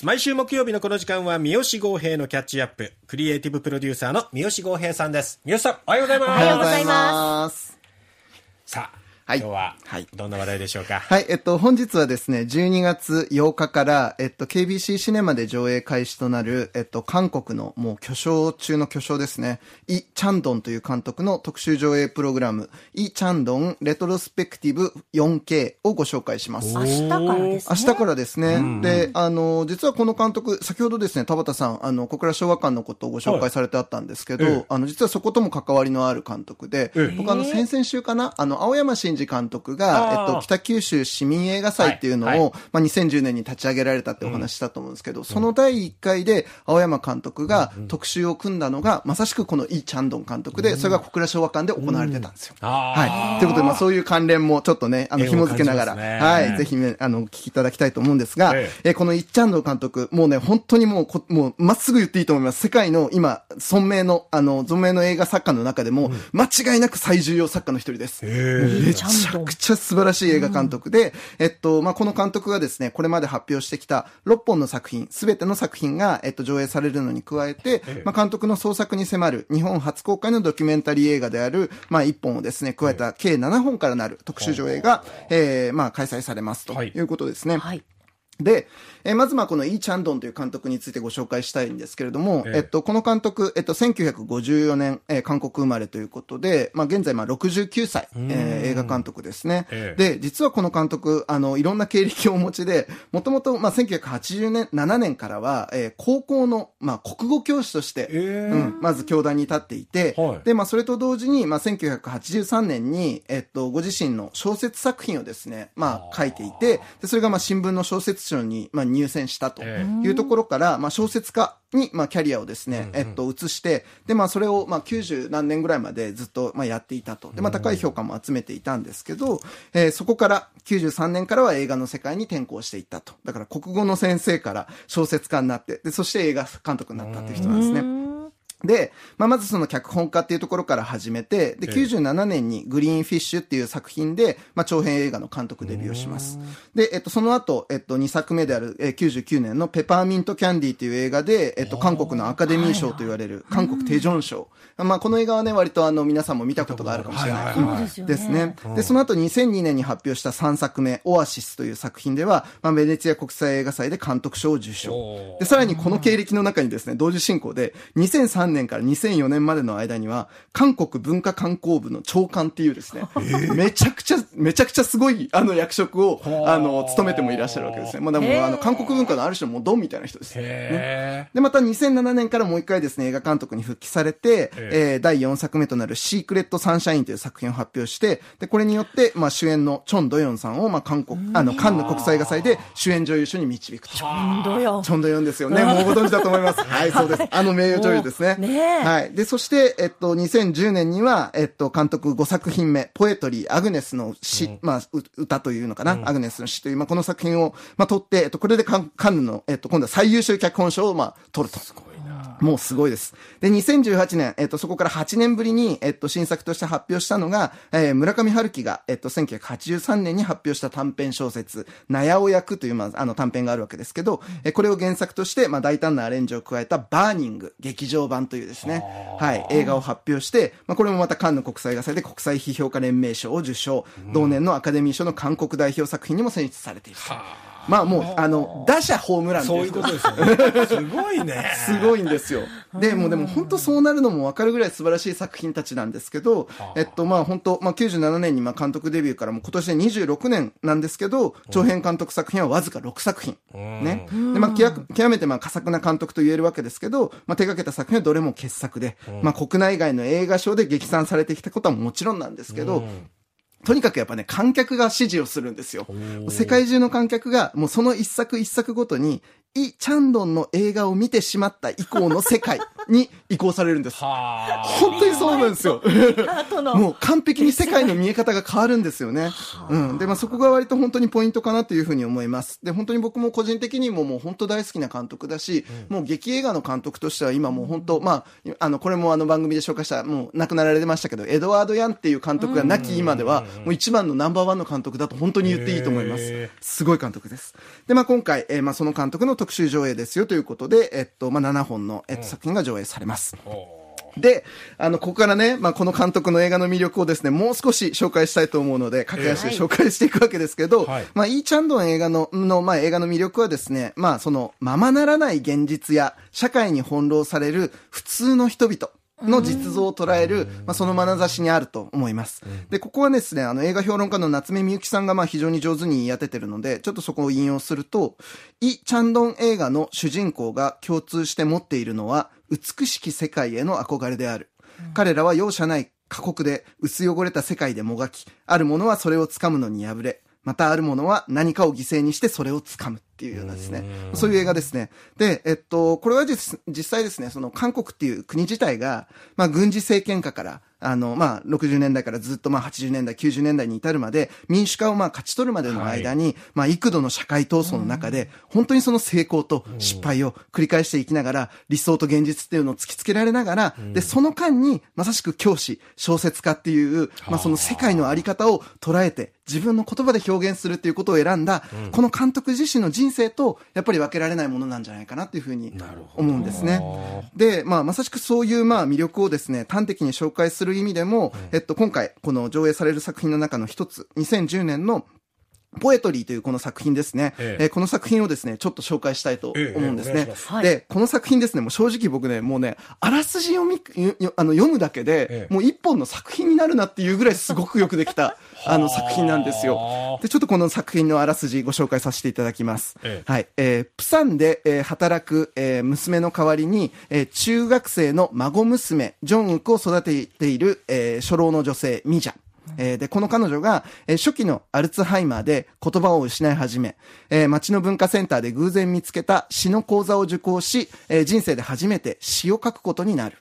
毎週木曜日のこの時間は三好豪平のキャッチアップ。クリエイティブプロデューサーの三好豪平さんです。三好さん、おはようございます。おはようございます。さあ、はい。今日ははい、どんな話題でしょうか？はい、えっと、本日はですね、12月8日から、えっと、KBC シネマで上映開始となる、えっと、韓国のもう巨匠中の巨匠ですね、イ・チャンドンという監督の特集上映プログラム、イ・チャンドンレトロスペクティブ 4K をご紹介します。明日からですね。明日からですね。で、あの、実はこの監督、先ほどですね、田畑さん、あの、小倉昭和館のことをご紹介されてあったんですけど、はいええ。あの、実はそことも関わりのある監督で、ええ。僕あの、先々週かな、あの、青山真司監督が、えっと、北九州市民映画祭っていうのを、はい。はい。まあ、2010年に立ち上げられたってお話したと思うんですけど、その第1回で、青山監督が特集を組んだのが、まさしくこのイ・チャンドン監督で、それが小倉昭和館で行われてたんですよ。あはい。ということで、まあそういう関連もちょっとね、あの、紐付けながら、ねはい。ぜひね、あの、お聞きいただきたいと思うんですが、ええ。このイッチャンド監督、もうね、本当にもうこ、もう、まっすぐ言っていいと思います。世界の今、存命の、あの、存命の映画作家の中でも、間違いなく最重要作家の一人です。へめちゃくちゃ素晴らしい映画監督で、えっと、まあ、この監督がですね、これまで発表してきた6本の作品、すべての作品が、えっと、上映されるのに加えて、まあ、監督の創作に迫る日本初公開のドキュメンタリー映画である、まあ、1本をですね、加えた計7本からなる特集上映が、えー、まあ、開催されますとはいいうことですね。はい。で、えーまずまあこのイー・チャンドンという監督についてご紹介したいんですけれども、ええ。えっと、この監督、えっと、1954年、えー韓国生まれということで、まあ現在まあ69歳、えー映画監督ですね。ええ。で、実はこの監督、あの、いろんな経歴をお持ちで、もともとまあ1980年、7年からは、えー高校の、まあ国語教師として、えうん、まず教壇に立っていて、はい。で、まあ、それと同時に、まあ、1983年に、えっと、ご自身の小説作品をですね、まあ、書いていて、で、それが、まあ、新聞の小説賞に、まあ、入選したとえいうところから、まあ、小説家に、まあ、キャリアをですね、えっと、移して、で、まあ、それを、まあ、90何年ぐらいまでずっと、まあ、やっていたと。で、まあ、高い評価も集めていたんですけど、えーそこから、93年からは映画の世界に転向していったと。だから、国語の先生から小説家になって、で、そして映画監督になったっていう人なんですね。で、まあ、まずその脚本家っていうところから始めて、で、ええ。97年にグリーンフィッシュっていう作品で、まあ、長編映画の監督デビューをします。で、えっと、その後、えっと、2作目である、えー99年のペパーミントキャンディーっていう映画で、えっと、韓国のアカデミー賞と言われる、韓国テジョン賞。まあ、この映画はね、割とあの、皆さんも見たことがあるかもしれない。ですよねですね。で、その後2002年に発表した3作目、オアシスという作品では、まあ、ベネツィア国際映画祭で監督賞を受賞。で、さらにこの経歴の中にですね、同時進行で、2003年から2004年までの間には、韓国文化観光部の長官っていうですね、めちゃくちゃ、めちゃくちゃすごい、あの、役職を、あの、務めてもいらっしゃるわけですね。まあ、でも、あの、韓国文化のある種のもうドンみたいな人です。へで、また2007年からもう一回ですね、映画監督に復帰されて、ええー第4作目となるシークレット・サンシャインという作品を発表して、で、これによって、まあ主演のチョン・ドヨンさんを、まあ韓国、あの、カンヌ国際映画祭で主演女優賞に導くと。本当よ。チョンドヨンですよね。もうご存知だと思います。はい、そうです。あの名誉女優ですね。ねえはい。で、そして、えっと、2010年には、えっと、監督5作品目、ポエトリー、アグネスの詩、まあ、う歌というのかな、アグネスの詩という、まあ、この作品を、まあ、撮って、えっと、これでカンカンヌの、えっと、今度は最優秀脚本賞を、まあ、取ると。すごいな。もうすごいです。で、2018年、えっと、そこから8年ぶりに、えっと、新作として発表したのが、えー村上春樹が、えっと、1983年に発表した短編小説、ナヤオ役という、まあ、あの短編があるわけですけど、えーこれを原作として、まあ、大胆なアレンジを加えたバーニング、劇場版というですね、はい、映画を発表して、まあ、これもまたカンヌ国際映画祭で国際批評家連盟賞を受賞、同年のアカデミー賞の韓国代表作品にも選出されていると。まあもう、あの、打者ホームランそういうとことですよね。すごいね。すごいんですよ。で、もうでも本当そうなるのも分かるぐらい素晴らしい作品たちなんですけど、えっとまあ本当、まあ97年にまあ監督デビューからも今年で26年なんですけど、長編監督作品はわずか6作品。ね。で、まあ極極めてまあ佳作な監督と言えるわけですけど、まあ手掛けた作品はどれも傑作で、まあ国内外の映画賞で激賛されてきたことはもちろんなんですけど、とにかくやっぱね、観客が支持をするんですよ。世界中の観客が、もうその一作一作ごとに、イ・チャンドンの映画を見てしまった以降の世界に移行されるんです。はあ。本当にそうなんですよ。後のもう完璧に世界の見え方が変わるんですよね。うん。で、まあそこが割と本当にポイントかなというふうに思います。で、本当に僕も個人的にももう本当大好きな監督だし、もう劇映画の監督としては今もう本当、まあ、あの、これもあの番組で紹介した、もう亡くなられてましたけど、エドワード・ヤンっていう監督が亡き今では、もう一番のナンバーワンの監督だと本当に言っていいと思います。すごい監督です。で、まあ今回、えーまあその監督の特集上映ですよということで、えっと、まあ、7本の、えっと、作品が上映されます。で、あの、ここからね、まあ、この監督の映画の魅力をですね、もう少し紹介したいと思うので、駆け足で紹介していくわけですけど、はい。まあ、イーチャンドン映画の、の、まあ、映画の魅力はですね、まあ、その、ままならない現実や、社会に翻弄される普通の人々。の実像を捉える、まあ、その眼差しにあると思います。で、ここはですね、あの、映画評論家の夏目みゆきさんが、まあ、非常に上手に言い当ててるので、ちょっとそこを引用すると、イ・チャンドン映画の主人公が共通して持っているのは、美しき世界への憧れである。彼らは容赦ない過酷で薄汚れた世界でもがき、ある者はそれを掴むのに敗れ、またある者は何かを犠牲にしてそれを掴むっていうようなですね。そういう映画ですね。で、えっと、これは実実際ですね、その韓国っていう国自体が、まあ軍事政権下から、あの、まあ、60年代からずっとまあ80年代、90年代に至るまで、民主化をまあ勝ち取るまでの間に、まあ、幾度の社会闘争の中で、本当にその成功と失敗を繰り返していきながら、理想と現実っていうのを突きつけられながら、で、その間に、まさしく教師、小説家っていう、まあ、その世界のあり方を捉えて、自分の言葉で表現するっていうことを選んだ、この監督自身の人生と、やっぱり分けられないものなんじゃないかなっていうふうに思うんですね。で、まあ、まさしくそういう、まあ、魅力をですね、端的に紹介する意味でも、えっと、今回、この上映される作品の中の一つ、2010年の、ポエトリーというこの作品ですね。えええーこの作品をですね、ちょっと紹介したいと思うんですねで、この作品ですね、もう正直僕ね、もうね、あらすじ読み、あの読むだけで、ええもう一本の作品になるなっていうぐらいすごくよくできた、あの作品なんですよ。で、ちょっとこの作品のあらすじご紹介させていただきます。ええはい。えープサンで、えー働く、えー娘の代わりに、えー中学生の孫娘、ジョンウクを育てている、えー初老の女性、ミジャ。えーで、この彼女が、えー初期のアルツハイマーで言葉を失い始め、えー町の文化センターで偶然見つけた詩の講座を受講し、えー人生で初めて詩を書くことになる。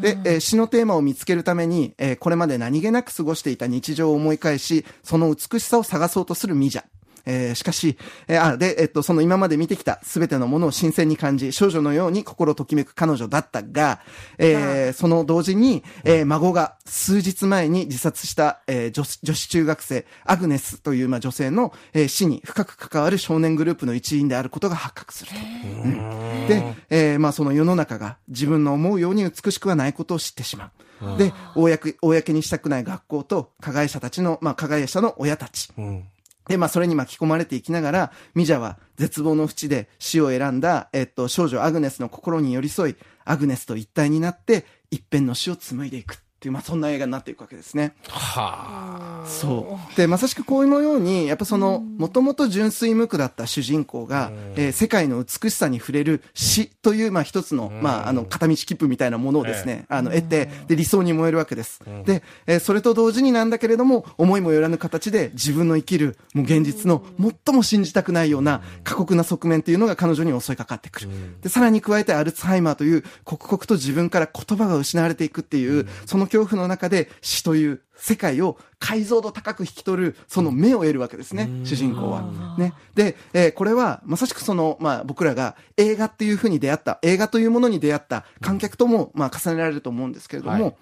で、えー詩のテーマを見つけるために、えーこれまで何気なく過ごしていた日常を思い返し、その美しさを探そうとするミジャ。えーしかし、えーあ、で、えっと、その今まで見てきたすべてのものを新鮮に感じ、少女のように心ときめく彼女だったが、えーその同時に、えー孫が数日前に自殺した、えー女子女子中学生、アグネスという、まあ、女性の、えー死に深く関わる少年グループの一員であることが発覚すると。うんで、えーまあ、その世の中が自分の思うように美しくはないことを知ってしまう。で、公、公にしたくない学校と、加害者たちの、まあ、加害者の親たち。うんで、まあ、それに巻き込まれていきながら、ミジャは絶望の淵で死を選んだ、えっと、少女アグネスの心に寄り添い、アグネスと一体になって、一辺の死を紡いでいくっていう、まあ、そんな映画になっていくわけですね。はあ。そう。で、まさしくこういうのように、やっぱその、もともと純粋無垢だった主人公が、えー世界の美しさに触れる死という、まあ一つの、まああの、片道切符みたいなものをですね、あの、得て、で、理想に燃えるわけです。で、えーそれと同時になんだけれども、思いもよらぬ形で自分の生きる、もう現実の最も信じたくないような過酷な側面っていうのが彼女に襲いかかってくる。で、さらに加えてアルツハイマーという刻々と自分から言葉が失われていくっていう、その恐怖の中で死という世界を解像度高く引き取る、その目を得るわけですね、主人公は。ね。で、えーこれは、まさしくその、まあ、僕らが映画っていうふうに出会った、映画というものに出会った観客とも、まあ、重ねられると思うんですけれども、はい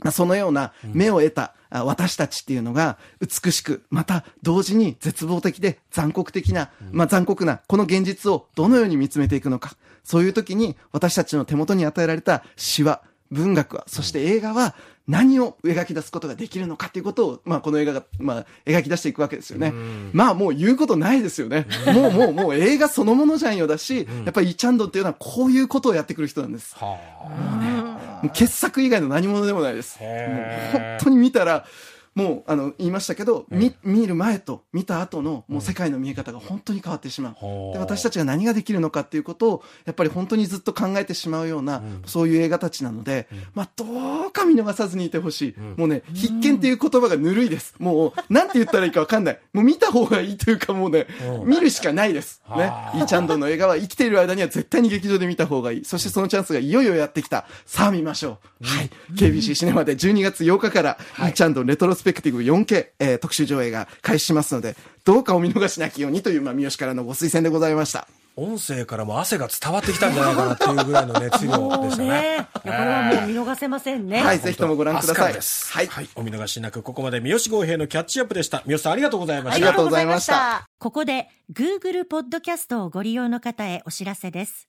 まあ、そのような目を得た、あ私たちっていうのが美しく、また同時に絶望的で残酷的な、まあ残酷な、この現実をどのように見つめていくのか。そういう時に私たちの手元に与えられた詩は、文学は、そして映画は何を描き出すことができるのかっていうことを、まあこの映画が、まあ描き出していくわけですよね。まあもう言うことないですよね。もうもうもう映画そのものじゃんよだし、やっぱりイチャンドンっていうのはこういうことをやってくる人なんです。はもう傑作以外の何者でもないです。もう本当に見たら、もう、あの、言いましたけど、見、見る前と見た後の、もう世界の見え方が本当に変わってしまう。で、私たちが何ができるのかっていうことを、やっぱり本当にずっと考えてしまうような、そういう映画たちなので、まあ、どうか見逃さずにいてほしい。もうね、必見っていう言葉がぬるいです。もう、なんて言ったらいいかわかんない。もう見た方がいいというかもうね、見るしかないです。ねは。あイーチャンドンの映画は生きている間には絶対に劇場で見た方がいい。そしてそのチャンスがいよいよやってきた。さあ見ましょう。はい。KBC シネマで12月8日から、イーチャンドンレトロスペクティブ 4K、えー特集上映が開始しますので、どうかお見逃しなきようにという、まあ、三好からのご推薦でございました。音声からも汗が伝わってきたんじゃないかなっていうぐらいの熱量でしたね。ね。これはもう見逃せませんね。はい、ぜひともご覧ください。です。はい。はい。お見逃しなく、ここまで三好豪平のキャッチアップでした。三好さんありがとうございました。ありがとうございました。ここで Google ポッドキャストをご利用の方へお知らせです。